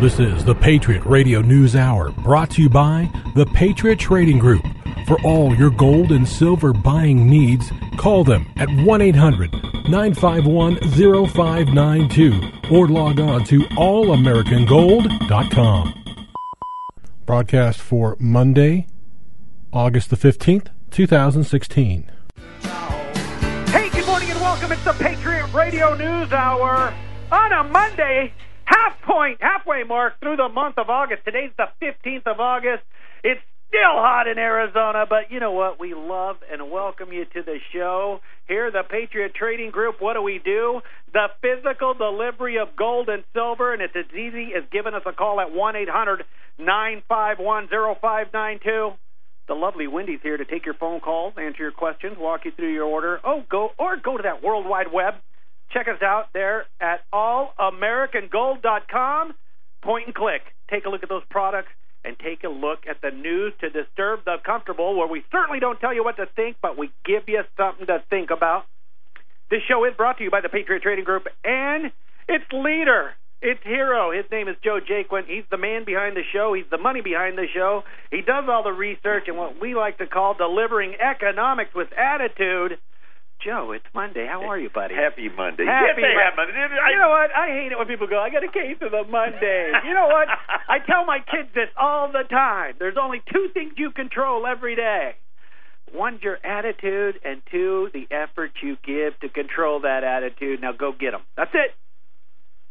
This is the Patriot Radio News Hour, brought to you by the Patriot Trading Group. For all your gold and silver buying needs, call them at 1 800 951 0592 or log on to allamericangold.com. Broadcast for Monday, August the 15th, 2016. Hey, good morning and welcome. It's the Patriot Radio News Hour on a Monday, half point, halfway mark through the month of August. Today's the 15th of August. It's still hot in Arizona, but you know what? We love and welcome you to the show. Here, the Patriot Trading Group, what do we do? The physical delivery of gold and silver, and it's as easy as giving us a call at 1 800 951 0592. The lovely Wendy's here to take your phone calls, answer your questions, walk you through your order. Oh, go or go to that World Wide Web. Check us out there at allamericangold.com. Point and click. Take a look at those products and take a look at the news to disturb the comfortable, where we certainly don't tell you what to think, but we give you something to think about. This show is brought to you by the Patriot Trading Group and its leader, its hero. His name is Joe Jaquin. He's the man behind the show. He's the money behind the show. He does all the research and what we like to call delivering economics with attitude. Joe, it's Monday. How are you, buddy? Happy Monday. Happy yeah, Mon- Monday. You know what? I hate it when people go, I got a case of the Monday. You know what? I tell my kids this all the time. There's only two things you control every day. One's your attitude, and two, the effort you give to control that attitude. Now go get them. That's it.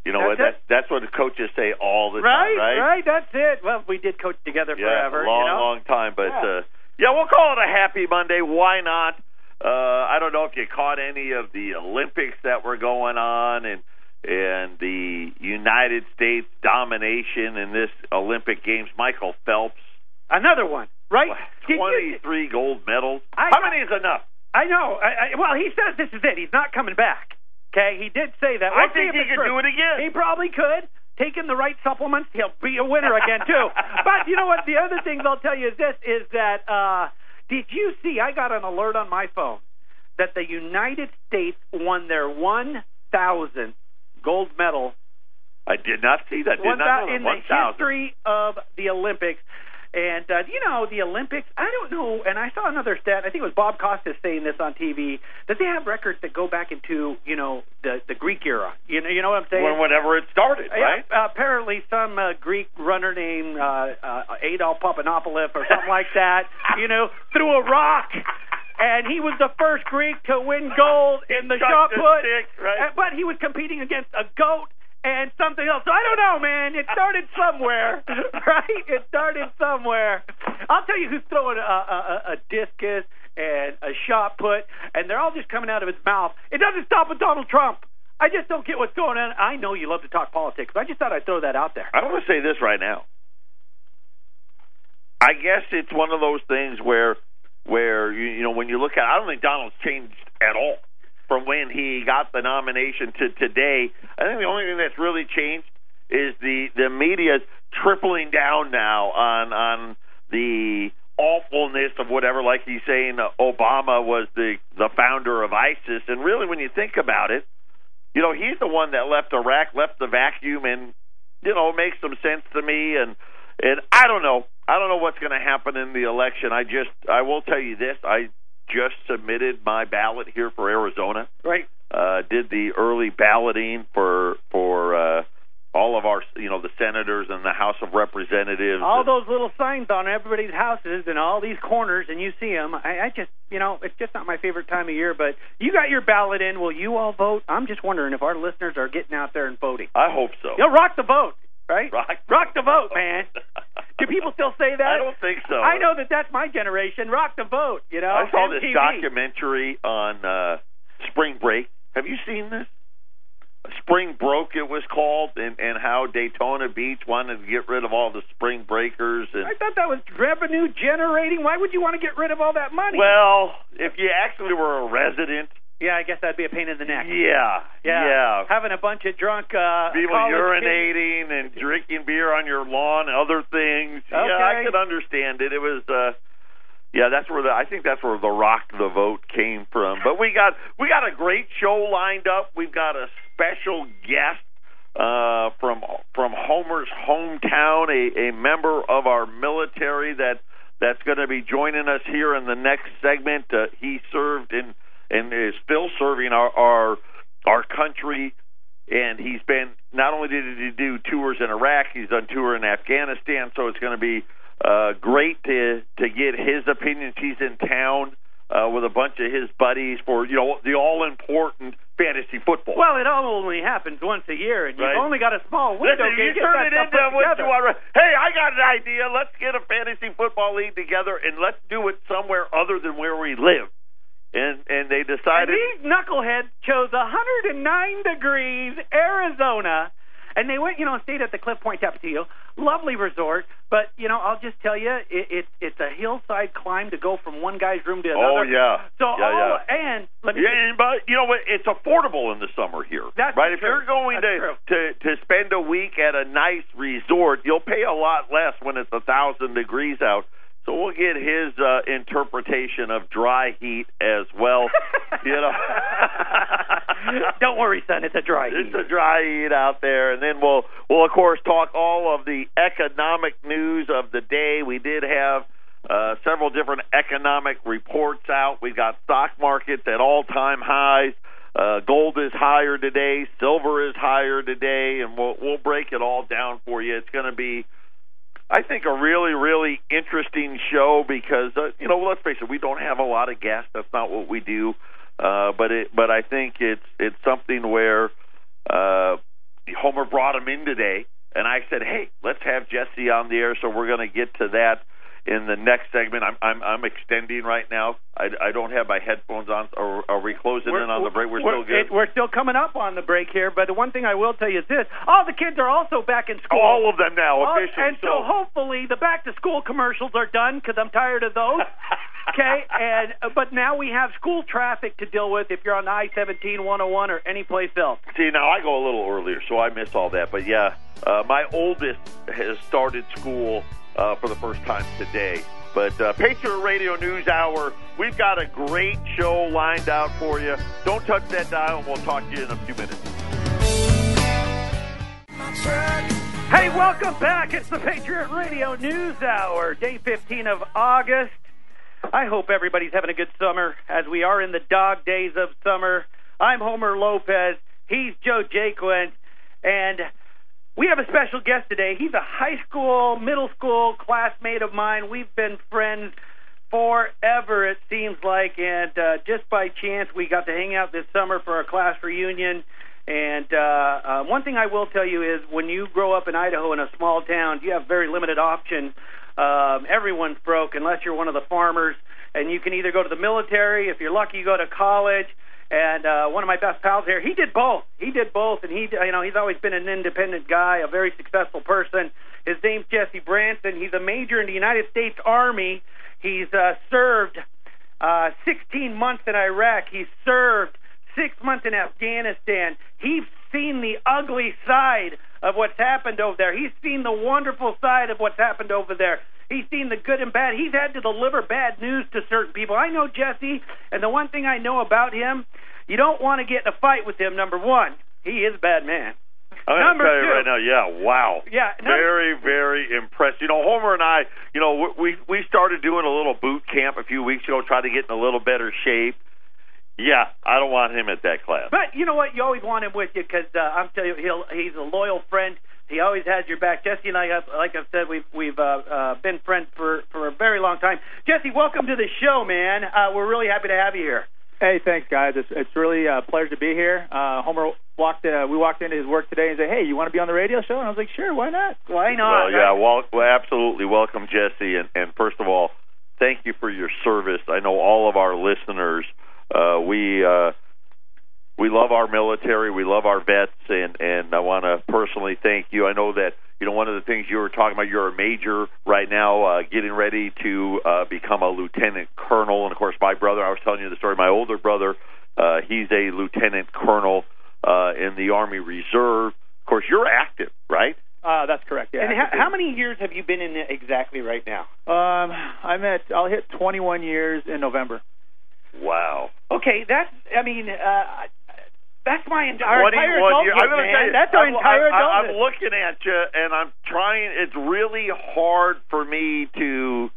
You know what? That's That's that's what the coaches say all the Right, time, right? Right, that's it. Well, we did coach together Yeah, forever. long, you know? long time. But Yeah. uh yeah, we'll call it a happy Monday. Why not? Uh I don't know if you caught any of the Olympics that were going on and and the United States domination in this Olympic Games. Michael Phelps, Another one, right? Twenty-three gold medals. I- How many is enough? I know. I, I, well, he says this is it. He's not coming back. Okay, he did say that. I We'll see think he could true. do it again. He probably could. Taking the right supplements, he'll be a winner again too. but you know what? The other thing I'll tell you is this: is that uh, did you see? I got an alert on my phone that the United States won their one thousandth gold medal I did not see that. Did one not in that. the 1,000. history of the Olympics. And uh, you know the Olympics. I don't know. And I saw another stat. I think it was Bob Costas saying this on TV that they have records that go back into you know the the Greek era. You know, you know what I'm saying? When- whenever it started, right? uh, apparently, some uh, Greek runner named uh, uh, Adolf Papanopoulos or something like that, you know, threw a rock, and he was the first Greek to win gold in the shot put. right. Uh, but he was competing against a goat and something else. So I don't know, man. It started somewhere, right? It started somewhere. I'll tell you who's throwing a, a, a, discus and a shot put, and they're all just coming out of his mouth. It doesn't stop with Donald Trump. I just don't get what's going on. I know you love to talk politics, but I just thought I'd throw that out there. I want to say this right now. I guess it's one of those things where, where you, you know, when you look at, I don't think Donald's changed at all from when he got the nomination to today. I think the only thing that's really changed is the the media's tripling down now on on the awfulness of whatever. Like he's saying, Obama was the the founder of ISIS, and really, when you think about it, you know, he's the one that left Iraq, left the vacuum, and you know, it makes some sense to me. And and I don't know, I don't know what's going to happen in the election. I just, I will tell you this: I just submitted my ballot here for Arizona. Right. Uh, did the early balloting for for uh, all of our, you know, the senators and the House of Representatives. All those little signs on everybody's houses and all these corners, and you see them. I, I just, you know, it's just not my favorite time of year. But you got your ballot in. Will you all vote? I'm just wondering if our listeners are getting out there and voting. I hope so. You know, rock the vote, right? Rock, Rock the vote, man. Do people still say that? I don't think so. I know that that's my generation. Rock the vote. You know, I saw this documentary on uh, Spring Break. Have you seen this? Spring Broke, it was called, and, and how Daytona Beach wanted to get rid of all the spring breakers. And I thought that was revenue generating. Why would you want to get rid of all that money? well, if you actually were a resident, yeah, I guess that'd be a pain in the neck. yeah, Yeah, having a bunch of drunk uh, people college kids. urinating and drinking beer on your lawn, and other things. Yeah, I Okay. could understand it. It was. uh yeah, that's where the I think that's where the rock the vote came from. But we got we got a great show lined up. We've got a special guest uh, from from Homer's hometown, a, a member of our military that that's going to be joining us here in the next segment. Uh, he served in and is still serving our our, our country. And he's been not only did he do tours in Iraq, he's done tour in Afghanistan. So it's going to be uh, great to to get his opinions. He's in town uh, with a bunch of his buddies for you know the all important fantasy football. Well, it only happens once a year, and you've only got a small window. Listen, you get turn it into what you want. Hey, I got an idea. Let's get a fantasy football league together and let's do it somewhere other than where we live. And and they And decided. these knuckleheads chose 109 degrees Arizona, and they went, you know, stayed at the Cliff Point Tapatio. Lovely resort, but you know, I'll just tell you, it, it it's a hillside climb to go from one guy's room to Oh another. yeah. So yeah, all yeah. and let me Yeah, and- but you know what? It's affordable in the summer here, That's right? If you're going That's to, to to spend a week at a nice resort, you'll pay a lot less when it's a thousand degrees out. So we'll get his uh, interpretation of dry heat as well. you know, Don't worry, son. It's a dry heat. It's a dry heat out there, and then we'll we'll of course talk all of the economic news of the day. We did have uh, several different economic reports out. We've got stock markets at all time highs. Uh, gold is higher today. Silver is higher today, and we'll we'll break it all down for you. It's going to be. I think a really, really interesting show because uh, you know, let's face it, we don't have a lot of guests. That's not what we do. Uh, but it, but I think it's it's something where uh, Homer brought him in today, and I said, hey, let's have Jesse on the air. So we're going to get to that in the next segment. I'm I'm, I'm extending right now. I, I don't have my headphones on. Are, are we closing in on the break? We're, still good. it- we're still coming up on the break here, but the one thing I will tell you is this: all the kids are also back in school. All of them now All- officially. and so hopefully the back to school commercials are done because I'm tired of those. okay, and but now we have school traffic to deal with if you're on I-17, 101, or any place else. See, now I go a little earlier, so I miss all that. But yeah, uh, my oldest has started school uh, for the first time today. But uh, Patriot Radio News Hour, we've got a great show lined out for you. Don't touch that dial, and we'll talk to you in a few minutes. Hey, welcome back. It's the Patriot Radio News Hour, day 15 of August. I hope everybody's having a good summer as we are in the dog days of summer. I'm Homer Lopez. He's Joe Jaquin. And we have a special guest today. He's a high school, middle school classmate of mine. We've been friends forever, it seems like. And uh, just by chance, we got to hang out this summer for a class reunion. And uh, uh, one thing I will tell you is when you grow up in Idaho in a small town, you have very limited options. Um, everyone's broke unless you're one of the farmers, and you can either go to the military. If you're lucky, you go to college. And uh, one of my best pals here, he did both. He did both, and he, you know, he's always been an independent guy, a very successful person. His name's Jesse Branson. He's a major in the United States Army. He's uh, served uh, 16 months in Iraq. He's served six months in Afghanistan. He's seen the ugly side of what's happened over there. He's seen the wonderful side of what's happened over there. He's seen the good and bad. He's had to deliver bad news to certain people. I know Jesse, and the one thing I know about him, you don't want to get in a fight with him. Number one, he is a bad man. I'm going to tell you two. right now, yeah, wow. Yeah, Very, very impressed. You know, Homer and I, you know, we we started doing a little boot camp a few weeks ago, trying to get in a little better shape. Yeah, I don't want him at that class. But you know what? You always want him with you because uh, I'm telling you, he'll, he's a loyal friend. He always has your back. Jesse and I, have, like I've said, we've we've uh, uh, been friends for for a very long time. Jesse, welcome to the show, man. Uh, we're really happy to have you here. Hey, thanks, guys. It's it's really a pleasure to be here. Uh, Homer walked. Uh, we walked into his work today and said, "Hey, you want to be on the radio show?" And I was like, "Sure, why not?" Why not? Well, yeah, well, well, absolutely. Welcome, Jesse. And, and first of all, thank you for your service. I know all of our listeners. Uh, we uh, we love our military. We love our vets, and and I want to personally thank you. I know that you know one of the things you were talking about. You're a major right now, uh, getting ready to uh, become a lieutenant colonel. And of course, my brother. I was telling you the story. My older brother. Uh, he's a lieutenant colonel uh, in the Army Reserve. Of course, you're active, right? Uh, that's correct. Yeah. and how, how many years have you been in it exactly right now? Um, I'm at. I'll hit 21 years in November. Wow. Okay, that's. I mean, uh, That's my ent- our 21 entire. I'm gonna man. tell you, That's our I'm, entire I'm, I'm looking at you, and I'm trying. It's really hard for me to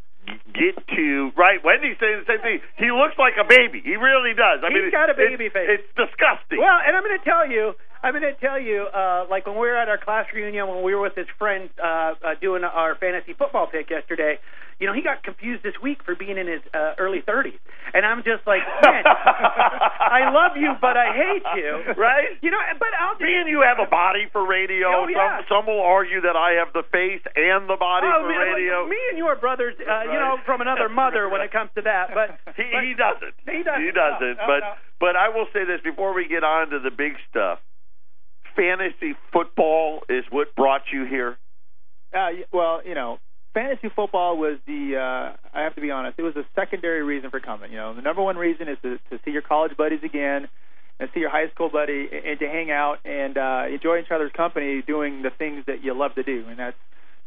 get to right. Wendy's saying the same thing. He looks like a baby. He really does. I He's mean, got a baby it's, face. It's disgusting. Well, and I'm going to tell you, I'm going to tell you, uh, like when we were at our class reunion, when we were with his friends uh, uh, doing our fantasy football pick yesterday, you know, he got confused this week for being in his uh, early 30s, and I'm just like, man, I love you, but I hate you, Right? You know, but I'll Me and you have a body for radio. Oh, yeah. Some some will argue that I have the face and the body Oh, for man, radio. me and you are brothers, uh, you know, from another mother when it comes to that. But he, but- he doesn't. He doesn't. He doesn't. No, no, but no. but I will say this before we get on to the big stuff. Fantasy football is what brought you here. Uh, well, you know, fantasy football was the. Uh, I have to be honest. It was a secondary reason for coming. You know, the number one reason is to, to see your college buddies again, and see your high school buddy, and, and to hang out and uh, enjoy each other's company, doing the things that you love to do, and that's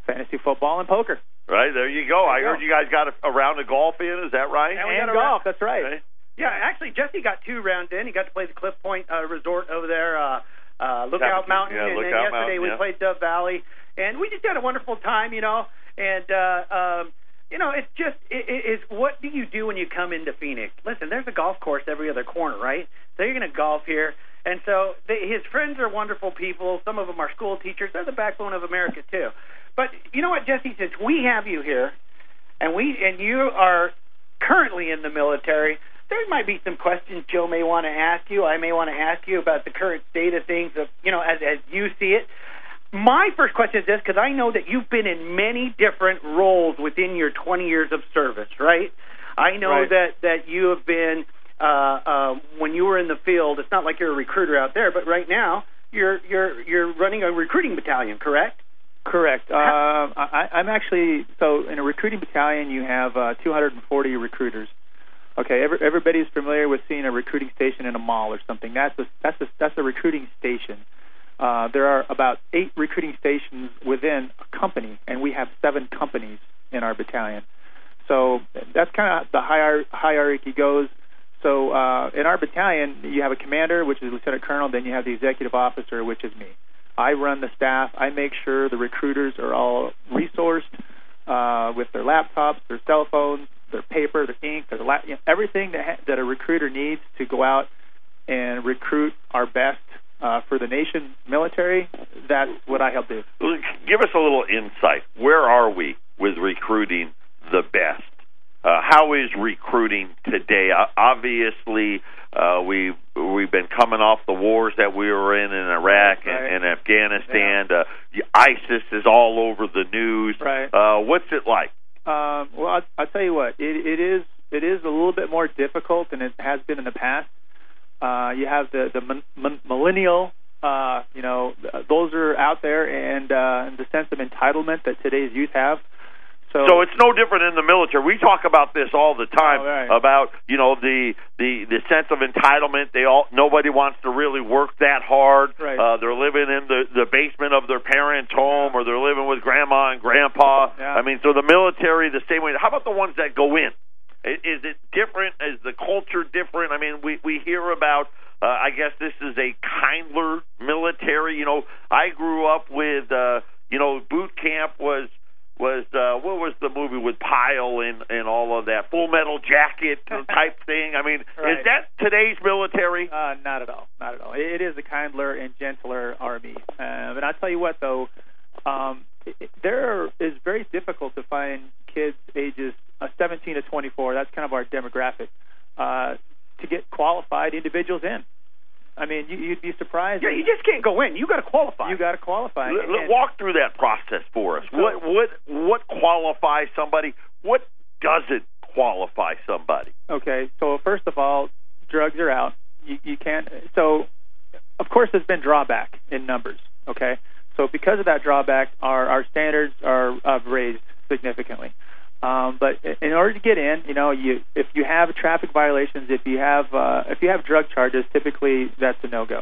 fantasy football and poker Right there you go. I you heard go. you guys got a, a round of golf in. Is that right? And we and got a golf. That's right. Right? Yeah, actually, Jesse got two rounds in. He got to play the Cliff Point uh, Resort over there, uh, uh, Lookout Mountain, yeah, and Lookout then yesterday Mountain, we yeah. played Dove Valley, and we just had a wonderful time, you know. And uh, um, you know, it's just it, it is what do you do when you come into Phoenix? Listen, there's a golf course every other corner, right? So you're going to golf here. And so they, his friends are wonderful people. Some of them are school teachers. They're the backbone of America too. But you know what, Jesse? Since we have you here, and we and you are currently in the military, there might be some questions Joe may want to ask you. I may want to ask you about the current state of things, of you know, as as you see it. My first question is this, because I know that you've been in many different roles within your 20 years of service, right? I know Right. that that you have been uh, uh, when you were in the field. It's not like you're a recruiter out there, but right now you're you're you're running a recruiting battalion, correct? Correct. Um, I, I'm actually so in a recruiting battalion. You have uh, 240 recruiters. Okay, every, everybody's familiar with seeing a recruiting station in a mall or something. That's a that's a that's a recruiting station. Uh, there are about eight recruiting stations within a company, and we have seven companies in our battalion. So that's kind of the hier- hierarchy goes. So uh, in our battalion, you have a commander, which is lieutenant colonel. Then you have the executive officer, which is me. I run the staff. I make sure the recruiters are all resourced uh, with their laptops, their cell phones, their paper, their ink, their la- you know, everything that ha- that a recruiter needs to go out and recruit our best uh, for the nation military. That's what I help do. Give us a little insight. Where are we with recruiting the best? Uh, how is recruiting today? Uh, obviously, uh, we we've been coming off the wars that we were in in Iraq Right. and, and Afghanistan. Uh, the ISIS is all over the news. Right. Uh, what's it like? Um, well, I'll, I'll tell you what. It, it is it is a little bit more difficult than it has been in the past. Uh, you have the the min- min- millennial. Uh, you know, those are out there, and uh, and the sense of entitlement that today's youth have. So, So it's no different in the military. We talk about this all the time right. about you know the the the sense of entitlement. They all nobody wants to really work that hard. Right. Uh, they're living in the the basement of their parents' home, or they're living with grandma and grandpa. Yeah. I mean, so the military the same way. How about the ones that go in? Is it different? Is the culture different? I mean, we we hear about. Uh, I guess this is a kindler military. You know, I grew up with. Uh, you know, boot camp was was uh what was the movie with Pyle and and all of that Full Metal Jacket type thing. I mean, Right. is that today's military? Uh, not at all. Not at all. It, is a kindler and gentler army. Um, and I tell you what, though, um, it, there is very difficult to find kids ages uh, 17 to 24. That's kind of our demographic uh, to get qualified individuals in. I mean, you, you'd be surprised. Yeah, you just can't go in. You got to qualify. you got to qualify. L- And- walk through that process for us. So- what what what qualifies somebody? What doesn't qualify somebody? Okay, so first of all, drugs are out. You, you can't. So, of course, there's been drawback in numbers. Okay, so because of that drawback, our our standards are uh, raised significantly. Um, but in order to get in, you know, you if you have traffic violations, if you have uh, if you have drug charges, typically that's a no go.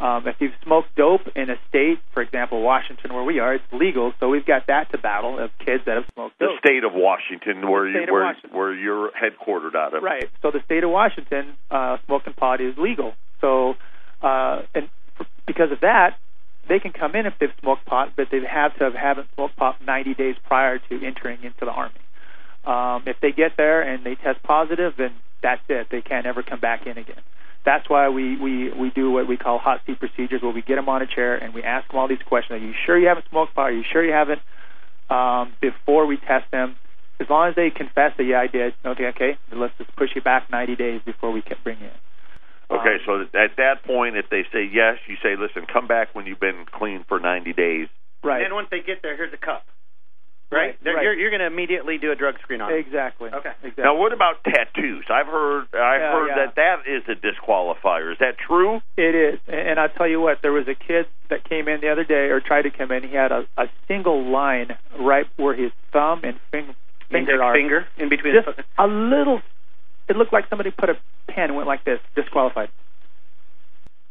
Um, if you've smoked dope in a state, for example, Washington, where we are, it's legal. So we've got that to battle of kids that have smoked The state of Washington, where you where Washington. where you're headquartered out of. Right. So the state of Washington, uh, smoking pot is legal. So uh, and because of that, they can come in if they've smoked pot, but they have to have haven't smoked pot 90 days prior to entering into the army. Um, if they get there and they test positive, then that's it. They can't ever come back in again. That's why we, we, we do what we call hot seat procedures, where we get them on a chair and we ask them all these questions. Are you sure you haven't smoked pot? Are you sure you haven't? Um, before we test them, as long as they confess that yeah I did, okay, okay, let's just push you back 90 days before we can bring you in. Okay, Um, so at that point, if they say yes, you say, "Listen, come back when you've been clean for 90 days." right, And then once they get there, here's a cup. Right, Right. They're- right. You're, you're going to immediately do a drug screen on. them. exactly. Okay. Exactly. Now, what about tattoos? I've heard I've Yeah, heard yeah. that that is a disqualifier. Is that true? It is, and I'll tell you what. There was a kid that came in the other day, or tried to come in. He had a, a single line right where his thumb and fing, finger Index are. finger in between. Just a little. It looked like somebody put a pen and went like this. Disqualified.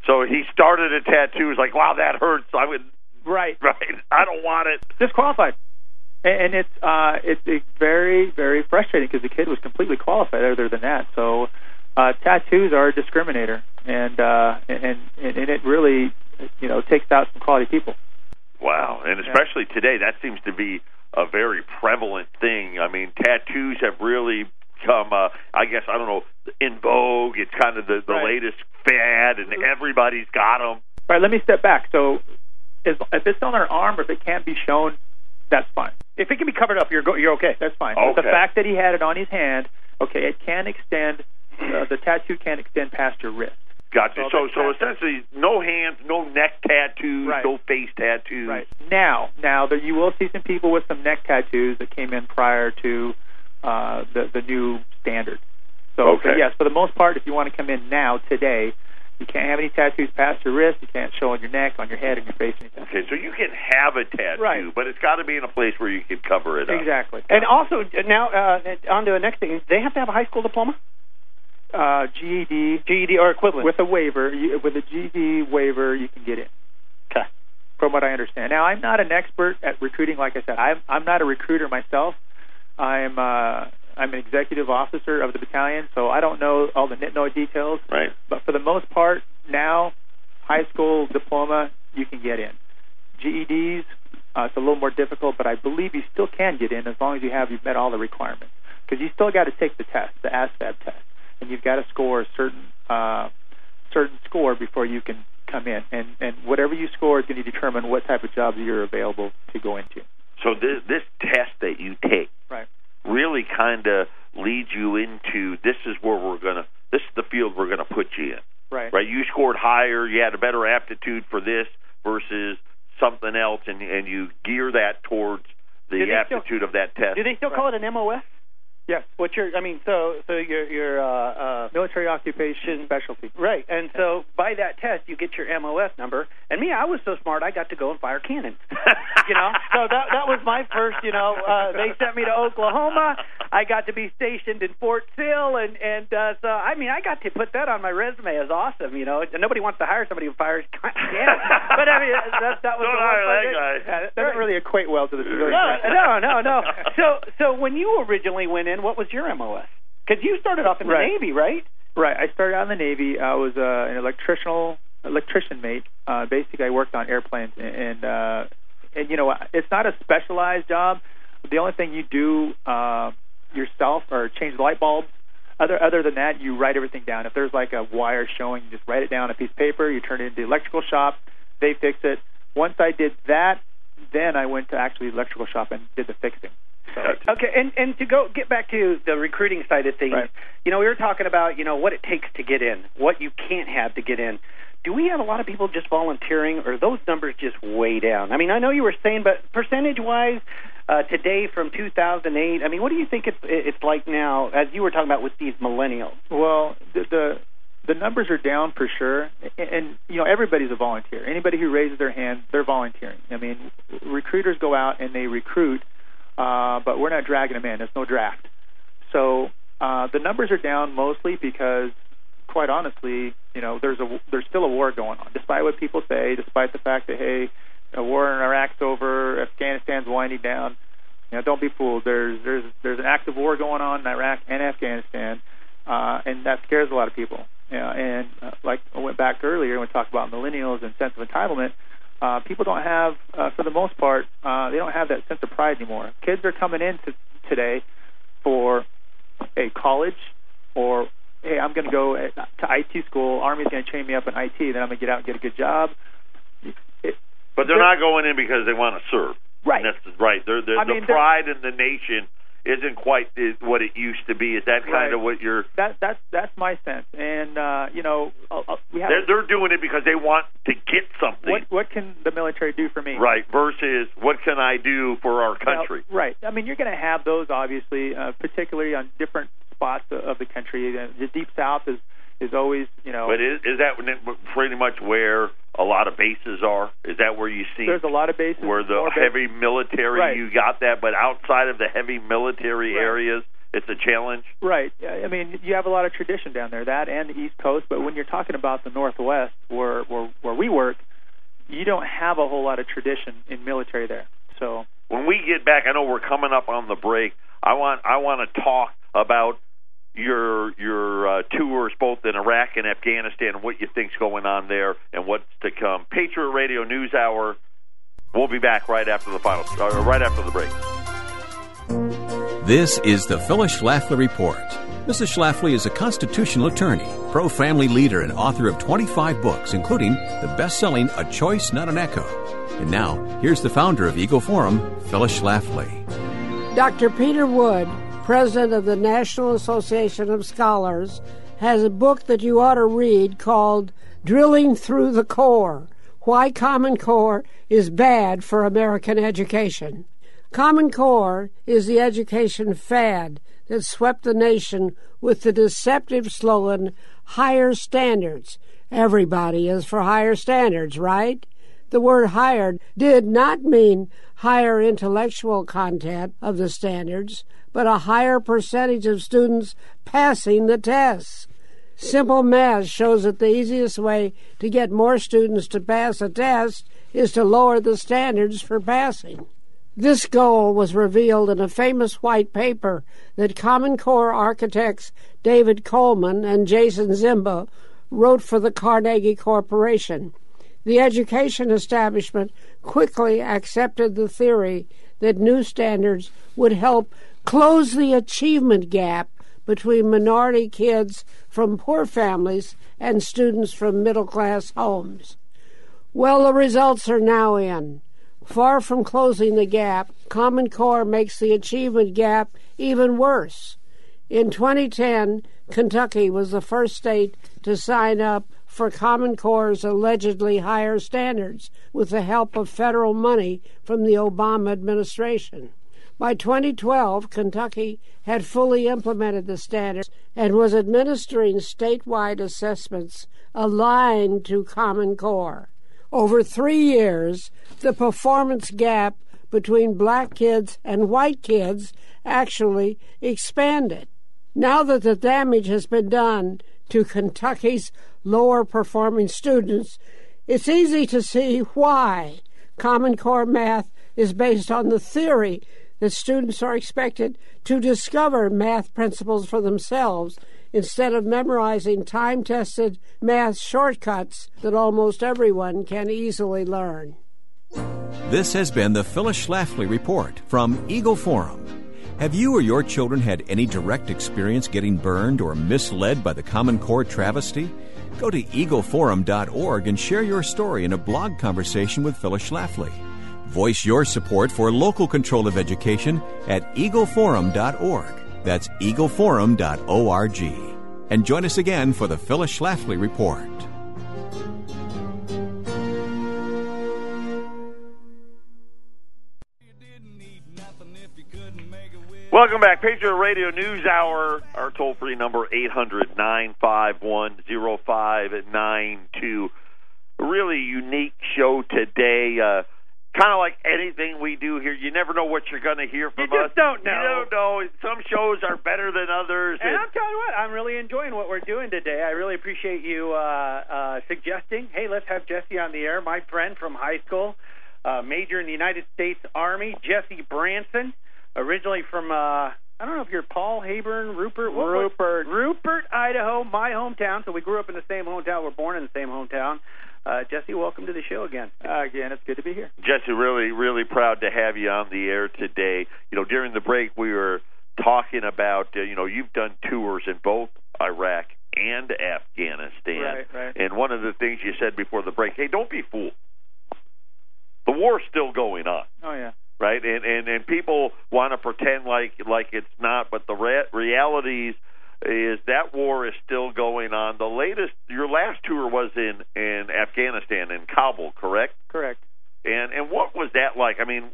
So he started a tattoo. He's like, "Wow, that hurts." I would, Right. right? I don't want it. Disqualified. And, and it's uh, it's, it's very very frustrating because the kid was completely qualified. Other than that, so uh, tattoos are a discriminator, and uh, and and it really you know takes out some quality people. Wow, and especially today, that seems to be a very prevalent thing. I mean, tattoos have really become, uh, I guess, I don't know, in vogue. It's kind of the, the Right. latest fad, and everybody's got them. All right, let me step back. So, if, if it's on their arm or if it can't be shown, that's fine. if it can be covered up, you're go, you're okay. That's fine. But the fact that he had it on his hand, okay, it can extend. Uh, the tattoo can extend past your wrist. Gotcha. So So, so essentially, no hands, no neck tattoos, Right. no face tattoos. Right now, now there you will see some people with some neck tattoos that came in prior to uh, the the new standard. So, so yes, for the most part, if you want to come in now today, you can't have any tattoos past your wrist. You can't show on your neck, on your head, on your face, anything. Okay, so you can have a tattoo, Right. but it's got to be in a place where you can cover it up. Exactly. And also now uh, on to the next thing. They have to have a high school diploma, Uh, GED GED or equivalent. with a waiver, you, with a GED waiver, you can get in. okay. from what I understand. Now, I'm not an expert at recruiting. Like I said, I'm I'm not a recruiter myself. I'm uh, I'm an executive officer of the battalion, so I don't know all the nitno details. Right. But for the most part, now, high school diploma you can get in. GEDs, uh, it's a little more difficult, but I believe you still can get in as long as you have you've met all the requirements. Because you still got to take the test, the ASVAB test, and you've got to score a certain uh, certain score before you can come in. And and whatever you score is going to determine what type of jobs you're available to go into. So this this test that you take Right. Really kind of leads you into this is where we're gonna this is the field we're gonna put you in. Right. Right. You scored higher. You had a better aptitude for this versus something else, and and you gear that towards the they still- aptitude of that test. Do they still call it an MOS? Yes. What's your? I mean, so so your your uh, uh, Military occupation specialty. right, and so by that test you get your MOS number. And me, I was so smart, I got to go and fire cannons. you know, so that that was my first. You know, uh, they sent me to Oklahoma. I got to be stationed in Fort Sill, and and uh, so I mean, I got to put that on my resume as awesome. You know, nobody wants to hire somebody who fires cannons. but I mean, that that was Don't the hire that guy. Yeah, that doesn't really equate well to the civilian. No, no, no, no. So, so when you originally went in, what was your MOS? Because you started off in the Right. Navy, right? Right. I started out in the Navy. I was uh, an electrical electrician mate. Uh, basically, I worked on airplanes, and and, uh, and you know, it's not a specialized job. The only thing you do uh, yourself or change the light bulbs. Other other than that, you write everything down. If there's like a wire showing, you just write it down on a piece of paper. You turn it into the electrical shop. They fix it. Once I did that, then I went to actually the electrical shop and did the fixing. So, Okay, and and to go get back to the recruiting side of things, Right. you know, we were talking about you know what it takes to get in, what you can't have to get in. Do we have a lot of people just volunteering, or are those numbers just way down? I mean, I know you were saying, but percentage-wise, uh, today from 2008, I mean, what do you think it's it's like now, as you were talking about with these millennials? Well, the, the the numbers are down for sure, and, and you know everybody's a volunteer. Anybody who raises their hand, they're volunteering. I mean, recruiters go out and they recruit, uh, but we're not dragging them in. There's no draft. So uh, the numbers are down mostly because, quite honestly, you know, there's a there's still a war going on. Despite what people say, despite the fact that hey, a war in Iraq's over, Afghanistan's winding down. You know, don't be fooled. There's there's there's an active war going on in Iraq and Afghanistan, uh, and that scares a lot of people. You and uh, like I went back earlier when we talked about millennials and sense of entitlement, uh, people don't have, uh, for the most part, uh, they don't have that sense of pride anymore. Kids are coming in to, today for a college or hey, I'm going to go to IT school. Army's going to train me up in IT. Then I'm going to get out and get a good job. It, but they're not going in because they want to serve. Right. That's right. They're, they're, I the mean, pride in the nation isn't quite what it used to be. Is that kind right. of what you're? That that's that's my sense. And uh, you know, uh, we have. They're, they're doing it because they want to get something. What what can the military do for me? Right. Versus what can I do for our country? Right. I mean, you're going to have those obviously, uh, particularly on different spots of the country. The deep south is is always, you know. But is, is that pretty much where a lot of bases are? Is that where you see? There's a lot of bases. Where the heavy military, right. you got that, but outside of the heavy military right. areas, it's a challenge. Right. I mean, you have a lot of tradition down there, that and the East Coast. But when you're talking about the Northwest, where where, where we work, you don't have a whole lot of tradition in military there. So when we get back, I know we're coming up on the break. I want I want to talk about your your uh, tours both in Iraq and Afghanistan and what you think's going on there and what's to come. Patriot Radio News Hour. We'll be back right after the final, uh, right after the break. This is the Phyllis Schlafly Report. Mrs. Schlafly is a constitutional attorney, pro family leader, and author of 25 books, including the best selling A Choice, Not an Echo. And now, here's the founder of Eagle Forum, Phyllis Schlafly. Dr. Peter Wood president of the National Association of Scholars, has a book that you ought to read called Drilling Through the Core Why Common Core is Bad for American Education. Common Core is the education fad that swept the nation with the deceptive slogan, Higher Standards. Everybody is for higher standards, right? The word higher did not mean higher intellectual content of the standards, but a higher percentage of students passing the tests. Simple math shows that the easiest way to get more students to pass a test is to lower the standards for passing. This goal was revealed in a famous white paper that Common Core architects David Coleman and Jason Zimba wrote for the Carnegie Corporation. The education establishment quickly accepted the theory that new standards would help close the achievement gap between minority kids from poor families and students from middle class homes. Well, the results are now in. Far from closing the gap, Common Core makes the achievement gap even worse. In 2010, Kentucky was the first state to sign up for Common Core's allegedly higher standards with the help of federal money from the Obama administration. By 2012, Kentucky had fully implemented the standards and was administering statewide assessments aligned to Common Core. Over three years, the performance gap between black kids and white kids actually expanded. Now that the damage has been done to Kentucky's lower performing students, it's easy to see why Common Core math is based on the theory that students are expected to discover math principles for themselves instead of memorizing time tested math shortcuts that almost everyone can easily learn. This has been the Phyllis Schlafly Report from Eagle Forum. Have you or your children had any direct experience getting burned or misled by the Common Core travesty? Go to eagleforum.org and share your story in a blog conversation with Phyllis Schlafly. Voice your support for local control of education at eagleforum.org. That's eagleforum.org. And join us again for the Phyllis Schlafly Report. Welcome back. Patriot Radio News Hour. Our toll free number, 800 951 0592. Really unique show today. Uh, kind of like anything we do here, you never know what you're going to hear from you us. just don't know. You don't know. Some shows are better than others. And I'm telling you what, I'm really enjoying what we're doing today. I really appreciate you uh, uh, suggesting, hey, let's have Jesse on the air, my friend from high school, uh, major in the United States Army, Jesse Branson, originally from uh, I don't know if you're Paul Heyburn, Rupert, what, Rupert. what, Rupert, Idaho, my hometown. So we grew up in the same hometown. We're born in the same hometown. Uh, Jesse, welcome to the show again. Uh, again, it's good to be here. Jesse, really, really proud to have you on the air today. You know, during the break, we were talking about, uh, you know, you've done tours in both Iraq and Afghanistan. Right, right. And one of the things you said before the break, hey, don't be fooled. The war's still going on. Oh yeah. Right? And and and people want to pretend like like it's not, but the re- realities is that war is still going on. The latest, your last tour was in in Afghanistan in Kabul, correct? Correct. And and what was that like? I mean,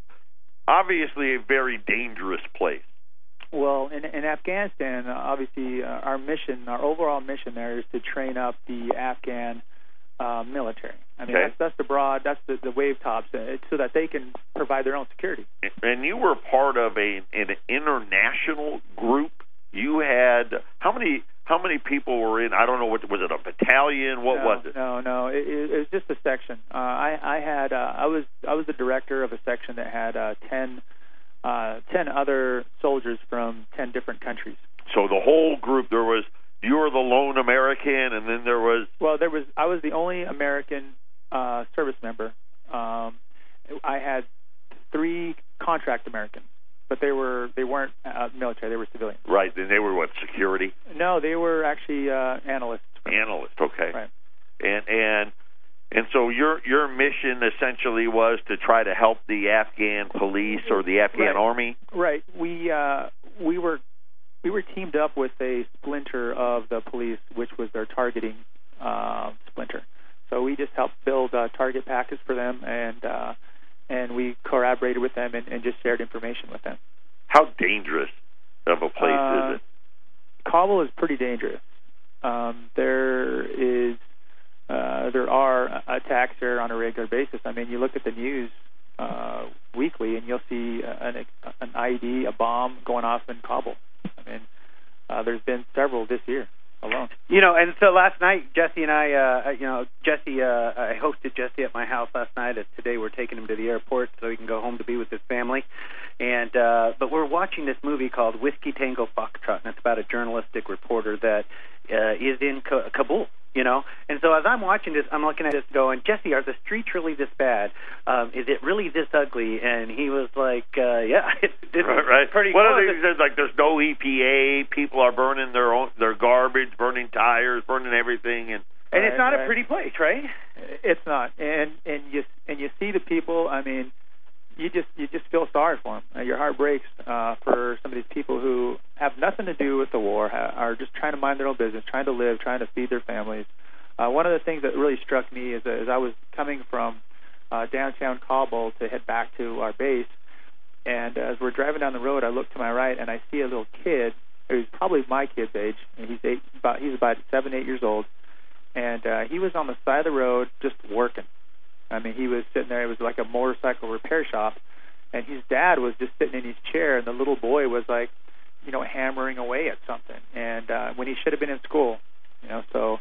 obviously a very dangerous place. Well, in, in Afghanistan, obviously, uh, our mission, our overall mission there is to train up the Afghan uh, military. I mean, Okay. that's, that's the broad, that's the, the wave tops, uh, so that they can provide their own security. And you were part of a an international group. You had how many how many people were in? I don't know what was it a battalion? What no, was it? No, no, it, it, it was just a section. Uh, I, I had, uh, I was, I was the director of a section that had uh, ten, uh, ten other soldiers from ten different countries. So the whole group there was you were the lone American, and then there was Well, there was I was the only American uh, service member. Um, I had three contract Americans, but they were they weren't uh, military; they were civilian. right. Then they were what security No, they were actually uh, analysts. analyst. Okay. Right. And and and so your your mission essentially was to try to help the Afghan police or the Afghan Right. army. Right. We uh, we were we were teamed up with a splinter of the police, which was their targeting uh, splinter. So we just helped build uh, target packets for them, and uh, and we collaborated with them and, and just shared information with them. How dangerous of a place Uh, is it? Kabul is pretty dangerous. Um, there is uh, there are attacks there on a regular basis. I mean, you look at the news uh, weekly, and you'll see an, an IED, a bomb going off in Kabul. I mean, uh, there's been several this year alone. You know, and so last night Jesse and I, uh, you know, Jesse, uh, I hosted Jesse at my house last night. And today we're taking him to the airport so he can go home to be with his family. And uh, but we're watching this movie called Whiskey Tango Foxtrot, and it's about a journalistic reporter that uh, is in Ka- Kabul. You know, and so as I'm watching this, I'm looking at this going, Jesse, are the streets really this bad? Um, is it really this ugly? And he was like, uh, Yeah, it's, it's Right, right. pretty One of close. the things is like there's no EPA. People are burning their own their garbage, burning tires, burning everything, and and it's Right, not a pretty place, right? It's not, and and you and you see the people. I mean, you just you just feel sorry for them. Uh, your heart breaks uh, for some of these people who have nothing to do with the war, ha- are just trying to mind their own business, trying to live, trying to feed their families. Uh, one of the things that really struck me is as I was coming from uh, downtown Kabul to head back to our base, and as we're driving down the road, I look to my right and I see a little kid who's probably my kid's age, and he's eight, about he's about seven, eight years old, and uh, he was on the side of the road just working. I mean, he was sitting there. It was like a motorcycle repair shop, and his dad was just sitting in his chair, and the little boy was like, you know, hammering away at something, and uh, when he should have been in school, you know. So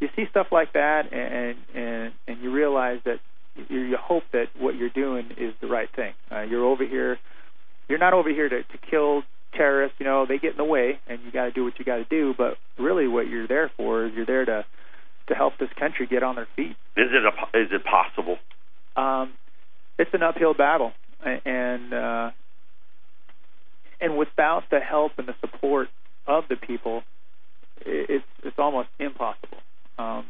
you see stuff like that, and and and you realize that you, you hope that what you're doing is the right thing. Uh, you're over here. You're not over here to, to kill terrorists. You know, they get in the way, and you got to do what you got to do. But really, what you're there for is you're there to to help this country get on their feet. is it a, is it possible? Um, it's an uphill battle, and uh, and without the help and the support of the people, it's it's almost impossible. Um,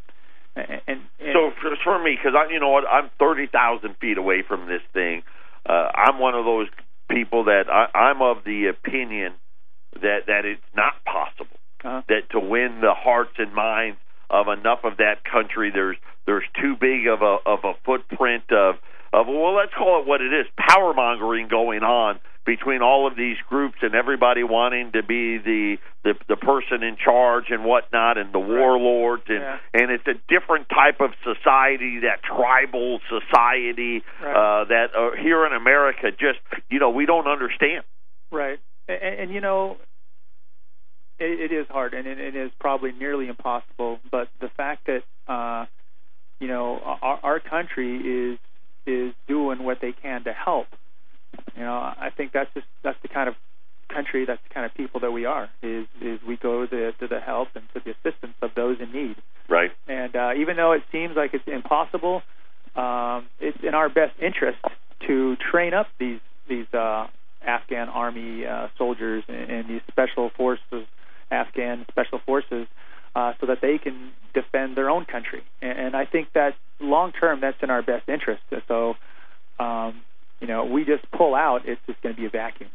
and, and, and So for, for me, because I, you know what, I'm thirty thousand feet away from this thing. Uh, I'm one of those people that I, I'm of the opinion that that it's not possible uh, that to win the hearts and minds of enough of that country. There's there's too big of a of a footprint of of well, let's call it what it is, power mongering going on between all of these groups and everybody wanting to be the the, the person in charge and whatnot and the warlords and Yeah. and it's a different type of society that tribal society Right. uh that uh, here in America just you know we don't understand Right, and, and you know, it, it is hard, and it, it is probably nearly impossible. But the fact that uh, you know our, our country is is doing what they can to help, you know, I think that's just that's the kind of country, that's the kind of people that we are. Is is we go to, to the help and to the assistance of those in need. Right. And uh, even though it seems like it's impossible, um, it's in our best interest to train up these these uh, Afghan army uh, soldiers and, and these special forces, Afghan special forces, uh, so that they can defend their own country. And, and I think that long term, that's in our best interest. So, um, you know, we just pull out, it's just going to be a vacuum,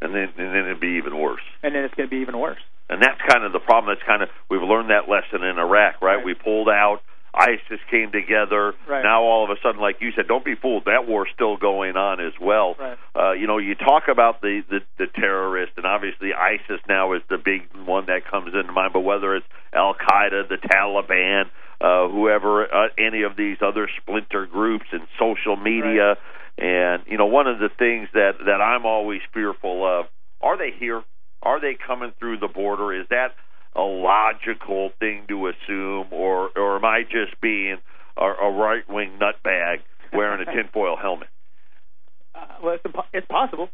And then and then it'd be even worse. and then it's going to be even worse. And that's kind of the problem. That's kind of we've learned that lesson in Iraq, right? Right. We pulled out. ISIS came together. Right. Now all of a sudden, like you said, don't be fooled. That war's still going on as well. Right. Uh, you know, you talk about the, the the terrorist, and obviously ISIS now is the big one that comes into mind. But whether it's Al Qaeda, the Taliban, uh, whoever, uh, any of these other splinter groups and social media, and you know, one of the things that that I'm always fearful of are they here? Are they coming through the border? Is that a logical thing to assume, or or am I just being a, a right wing nutbag wearing a tinfoil helmet? Uh, well, it's, impo- it's possible.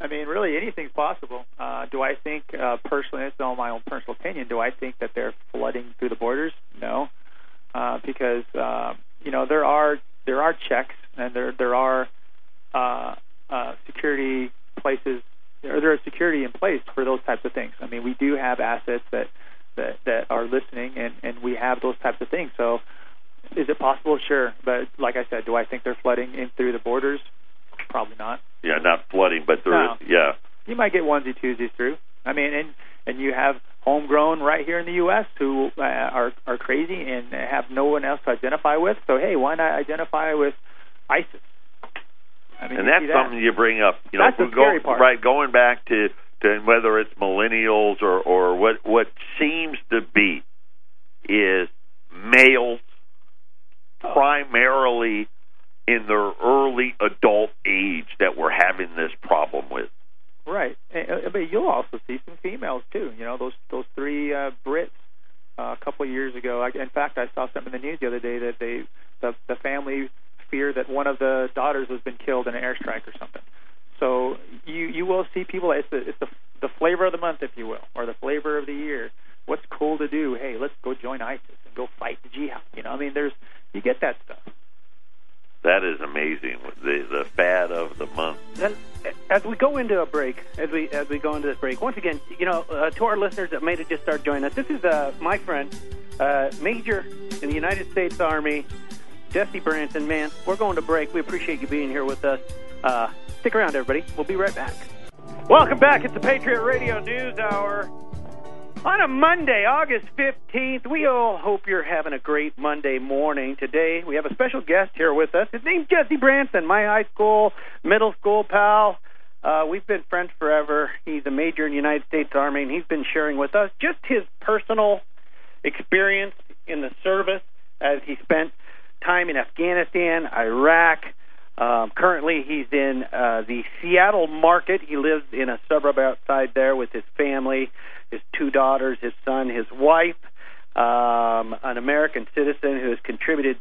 I mean, really, anything's possible. Uh, do I think, uh, personally, it's all my own personal opinion, do I think that they're flooding through the borders? No, uh, because uh, you know there are there are checks and there there are uh, uh, security places. Or there is security in place for those types of things. I mean, we do have assets that that that are listening, and and we have those types of things. So, is it possible? Sure, but like I said, do I think they're flooding in through the borders? Probably not. Yeah, not flooding, but there No. is. Yeah, You might get onesie twosies through. I mean, and and you have homegrown right here in the U.S. who uh, are are crazy and have no one else to identify with. So hey, why not identify with ISIS? I mean, and that's that. something you bring up. You know, That's if we the scary go, part. Right, going back to to whether it's millennials or or what what seems to be is males Oh. primarily in their early adult age that we're having this problem with. Right, and, but you'll also see some females too. You know, those those three uh, Brits uh, a couple of years ago. I, in fact, I saw something in the news the other day that they the the family fear that one of the daughters has been killed in an airstrike or something. So you you will see people. It's the it's the the flavor of the month, if you will, or the flavor of the year. What's cool to do? Hey, let's go join ISIS and go fight the jihad. You know, I mean, there's you get that stuff. That is amazing. The the fad of the month. Then, as we go into a break, as we as we go into this break, once again, you know, uh, to our listeners that may have just start joining us, this is uh, my friend, uh, Major in the United States Army, Jesse Branson. Man, we're going to break. We appreciate you being here with us. Uh, stick around, everybody. We'll be right back. Welcome back. It's the Patriot Radio News Hour. On a Monday, August 15th, we all hope you're having a great Monday morning. Today, we have a special guest here with us. His name's Jesse Branson, my high school, middle school pal. Uh, we've been friends forever. He's a major in the United States Army, and he's been sharing with us just his personal experience in the service as he spent time in Afghanistan, Iraq. Um, currently, he's in uh, the Seattle market. He lives in a suburb outside there with his family, his two daughters, his son, his wife, um, an American citizen who has contributed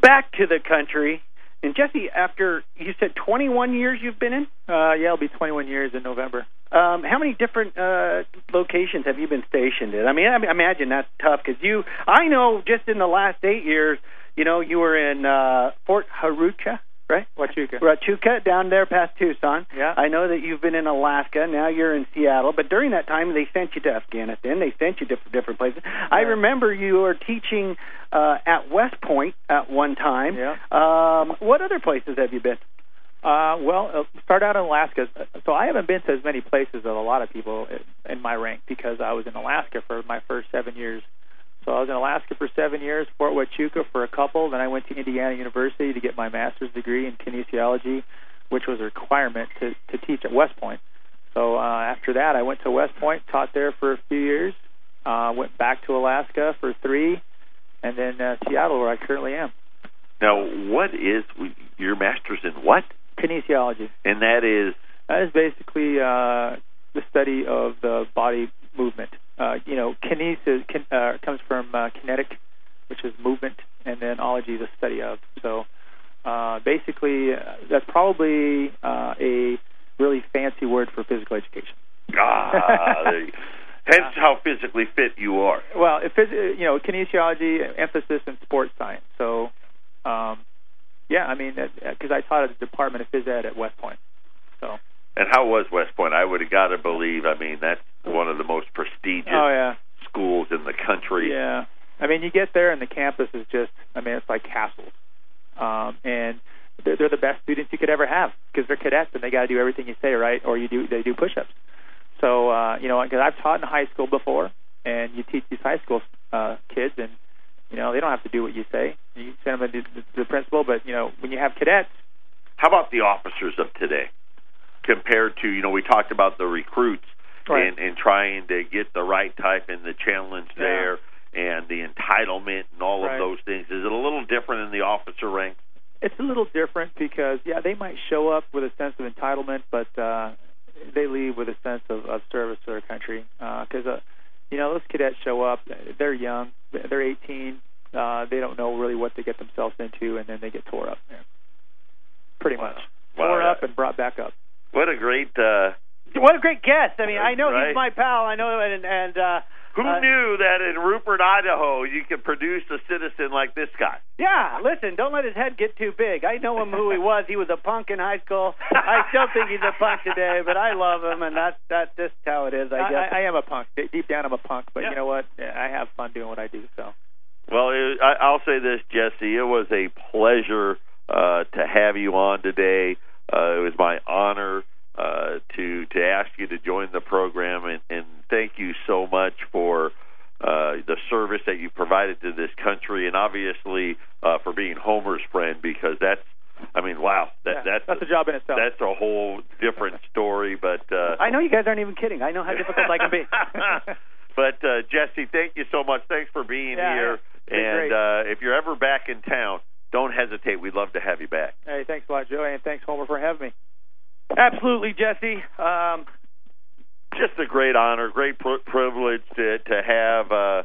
back to the country. And Jesse, after you said 21 years you've been in, Uh, yeah, it'll be 21 years in November. um, how many different uh, locations have you been stationed in? I mean, I imagine that's tough because you. I know just in the last eight years, you know, you were in uh, Fort Huachuca, right? Huachuca. Huachuca down there past Tucson. Yeah. I know that you've been in Alaska. Now you're in Seattle. But during that time, they sent you to Afghanistan. They sent you to different places. I remember you were teaching uh, at West Point at one time. Yeah. Um, what other places have you been? Uh, well, uh, start out in Alaska. So I haven't been to as many places as a lot of people in, in my rank because I was in Alaska for my first seven years. So I was in Alaska for seven years, Fort Huachuca for a couple. Then I went to Indiana University to get my master's degree in kinesiology, which was a requirement to, to teach at West Point. So uh, after that, I went to West Point, taught there for a few years, uh, went back to Alaska for three, and then uh, Seattle, where I currently am. Now, what is your master's in what? Kinesiology. And that is That is basically uh, the study of the body movement. Uh, you know, kinesis kin, uh, comes from uh, kinetic, which is movement, and then ology is a study of. So uh, basically, uh, that's probably uh, a really fancy word for physical education. Ah, hence how physically fit you are. Well, if uh, you know, kinesiology, emphasis in sports science. So, um, yeah, I mean, because I taught at the Department of Phys Ed at West Point. So. And how was West Point? I would have got to believe. I mean, that's one of the most prestigious Oh yeah. schools in the country. Yeah. I mean, you get there and the campus is just, I mean, it's like castles. Um, and they're, they're the best students you could ever have because they're cadets and they got to do everything you say, right? Or you do, they do push-ups. So, uh, you know, because I've taught in high school before and you teach these high school uh, kids and, you know, they don't have to do what you say. You send them to the, the principal, but, you know, when you have cadets, How about the officers of today compared to, you know, we talked about the recruits Right. and, and trying to get the right type and the challenge Yeah. there and the entitlement and all Right. of those things. Is it a little different in the officer ranks? it's a little different because yeah they might show up with a sense of entitlement but uh they leave with a sense of, of service to their country because uh, you know those cadets show up they're young they're 18 uh they don't know really what they get themselves into and then they get tore up pretty much Wow. tore up and brought back up What a great uh What a great guest! I mean, I know Right. he's my pal. I know, and and uh, who uh, knew that in Rupert, Idaho, you could produce a citizen like this guy? Yeah, listen, don't let his head get too big. I know him who he was. He was a punk in high school. I still think he's a punk today, but I love him, and that's that's just how it is. I I, guess. I, I am a punk deep down I'm a punk but Yeah. you know what I have fun doing what I do so Well, it, I, I'll say this, Jesse. It was a pleasure uh, to have you on today. Uh, it was my honor uh, to to ask you to join the program, and, and thank you so much for uh, the service that you provided to this country, and obviously uh, for being Homer's friend, because that's, I mean, wow, that Yeah, that's that's a job in itself that's a whole different story. But uh, I know you guys aren't even kidding. I know how difficult I can be. but uh, Jesse, thank you so much. Thanks for being Yeah, here. And uh, if you're ever back in town, don't hesitate. We'd love to have you back. hey thanks a lot Joey and thanks Homer for having me Absolutely, Jesse. Um, Just a great honor, great pr- privilege to to have uh,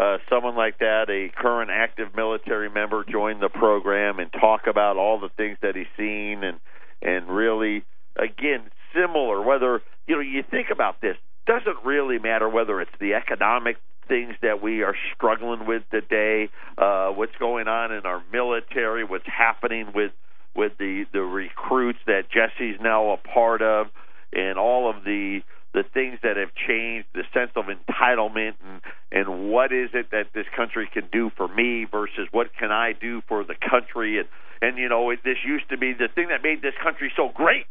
uh, someone like that, a current active military member, join the program and talk about all the things that he's seen and and really, again, similar. Whether you know, you think about this, doesn't really matter whether it's the economic things that we are struggling with today, uh, what's going on in our military, what's happening with with the the recruits that Jesse's now a part of, and all of the the things that have changed, the sense of entitlement, and and what is it that this country can do for me versus what can I do for the country, and and you know it, this used to be the thing that made this country so great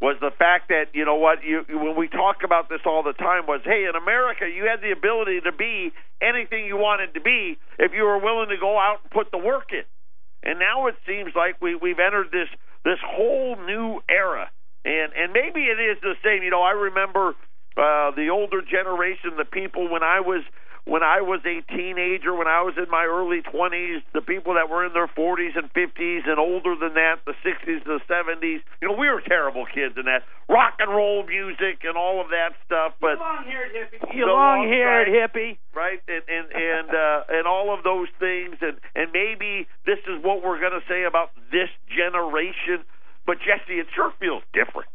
was the fact that you know what you when we talk about this all the time was hey in America you had the ability to be anything you wanted to be if you were willing to go out and put the work in and now it seems like we we've entered this this whole new era. And and maybe it is the same. You know I remember uh the older generation the people when I was when I was a teenager, when I was in my early 20s, the people that were in their 40s and 50s and older than that, the 60s, and the 70s, you know, we were terrible kids in that rock and roll music and all of that stuff. But long-haired hippie. You long-haired long- hippie. right and and and uh and all of those things and and maybe this is what we're going to say about this generation but Jesse it sure feels different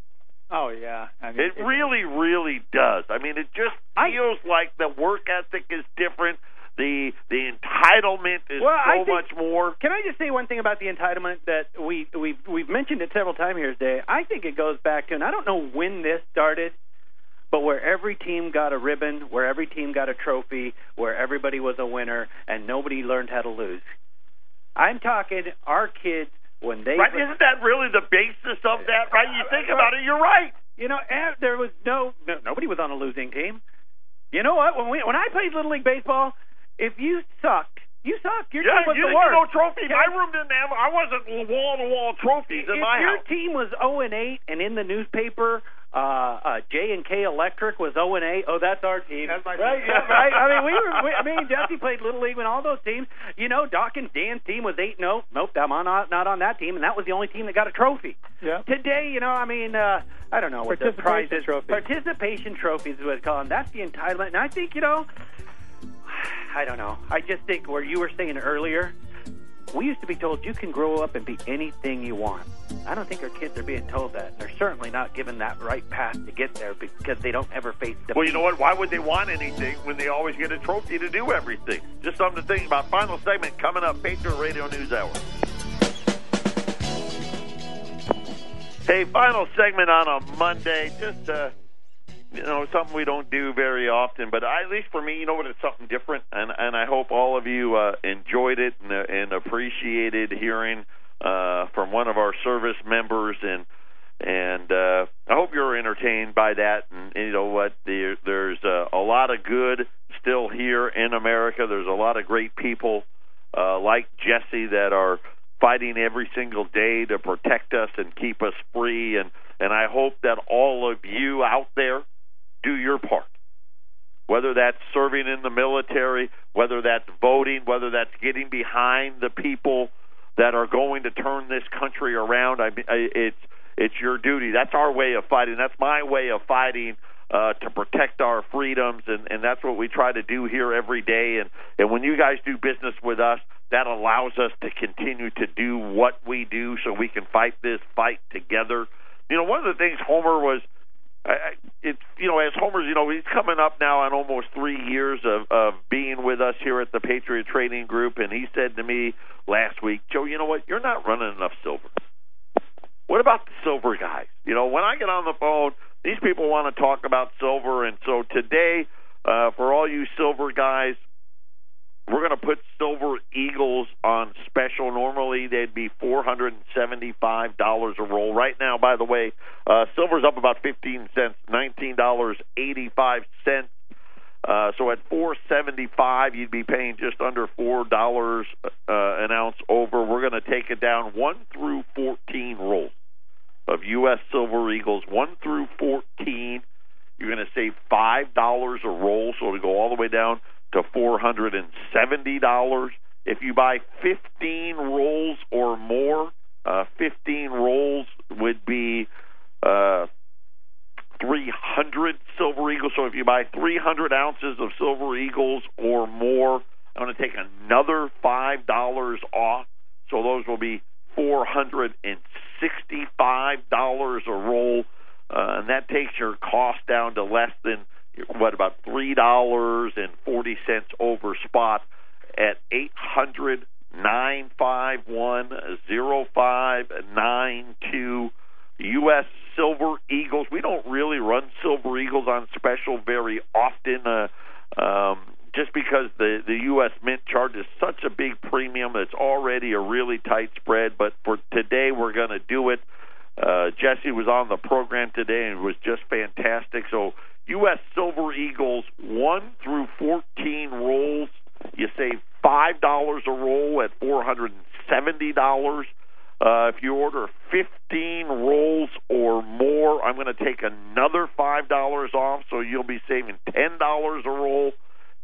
oh yeah I mean it really really does i mean it just I- feels like the work ethic is different the the entitlement is Well, so think- much more Can I just say one thing about the entitlement that we we've we've mentioned it several times here today. I think it goes back to, and I don't know when this started, but where every team got a ribbon, where every team got a trophy, where everybody was a winner, and nobody learned how to lose. I'm talking our kids when they right isn't that really the basis of that right you think about it you're right You know, and there was no, no nobody was on a losing team. You know what? When we when I played little league baseball, if you sucked, you sucked. Your yeah team was you the didn't get worst. no trophy Okay? my room didn't have i wasn't wall to wall trophies in if my your house team was 0 and 8 and in the newspaper uh uh J and K Electric was 0 and A. oh that's our team. That's my team. right, yeah, right. I mean we were we, I mean Jesse played little league when all those teams, you know, Doc and Dan's team was 8 no. Nope, I'm on not, not on that team and that was the only team that got a trophy. yeah Today, you know, I mean, uh I don't know what the prize is. trophies. Participation trophies is what it's called. That's the entitlement. And I think, you know, I don't know. I just think where you were saying earlier, we used to be told you can grow up and be anything you want. I don't think our kids are being told that. They're certainly not given that right path to get there because they don't ever face defeat. Well, you know what? Why would they want anything when they always get a trophy to do everything? Just something to think about. Final segment coming up. Patriot Radio News Hour. Hey, final segment on a Monday. Just uh, you know, something we don't do very often, but at least for me, you know what? It's something different, and and I hope all of you uh, enjoyed it and, and appreciated hearing uh, from one of our service members, and and uh, I hope you're entertained by that. And, and you know what? There, there's uh, a lot of good still here in America. There's a lot of great people uh, like Jesse that are fighting every single day to protect us and keep us free. And, and I hope that all of you out there do your part. Whether that's serving in the military, whether that's voting, whether that's getting behind the people that are going to turn this country around, I mean, it's it's your duty. That's our way of fighting. That's my way of fighting uh, to protect our freedoms, and, and that's what we try to do here every day. And, and when you guys do business with us, that allows us to continue to do what we do so we can fight this fight together. You know, one of the things Homer was, uh, it's you know, as Homer's, you know, he's coming up now on almost three years of of being with us here at the Patriot Trading Group, and he said to me last week, Joe, you know what? You're not running enough silver. What about the silver guys? You know, when I get on the phone, these people want to talk about silver, and so today, uh, for all you silver guys, we're going to put Silver Eagles on special. Normally, they'd be four hundred and seventy-five dollars a roll. Right now, by the way, uh, silver's up about fifteen cents, nineteen dollars eighty-five cents. Uh, so at four seventy-five, you'd be paying just under four dollars uh, an ounce over. We're going to take it down one through fourteen rolls of U.S. Silver Eagles, one through fourteen. You're going to save five dollars a roll, so to go all the way down to $470. If you buy 15 rolls or more, uh, 15 rolls would be uh, 300 Silver Eagles. So if you buy 300 ounces of Silver Eagles or more, I'm going to take another $5 off. So those will be $465 a roll. Uh, and that takes your cost down to less than what about three dollars and forty cents over spot at eight hundred nine five one zero five nine two U.S. Silver Eagles. We don't really run Silver Eagles on special very often, uh, um, just because the the U.S. Mint charges such a big premium. It's already a really tight spread, but for today we're going to do it. Uh, Jesse was on the program today and was just fantastic. So U.S. Silver Eagles 1 through 14 rolls. You save $5 a roll at $470. Uh, if you order 15 rolls or more, I'm going to take another $5 off, so you'll be saving $10 a roll.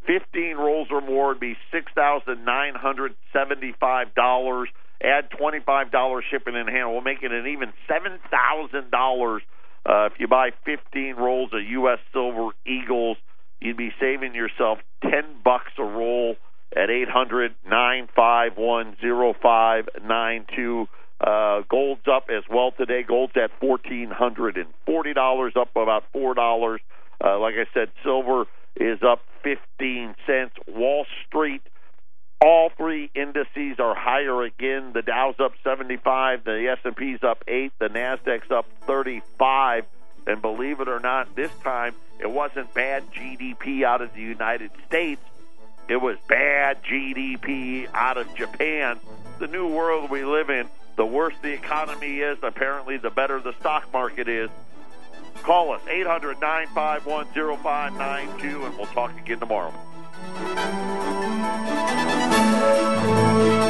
15 rolls or more would be $6,975. Add $25 shipping and handle. We'll make it an even $7,000 uh, if you buy 15 rolls of U.S. Silver Eagles, you'd be saving yourself 10 bucks a roll at 800 951 0592. Uh, gold's up as well today. Gold's at $1,440, up about $4. Uh, like I said, silver is up 15 cents. Wall Street all three indices are higher again. The Dow's up 75, the S&P's up 8, the Nasdaq's up 35. And believe it or not, this time it wasn't bad GDP out of the United States. It was bad GDP out of Japan. The new world we live in, the worse the economy is, apparently the better the stock market is. Call us 800 951 0592 and we'll talk again tomorrow. Música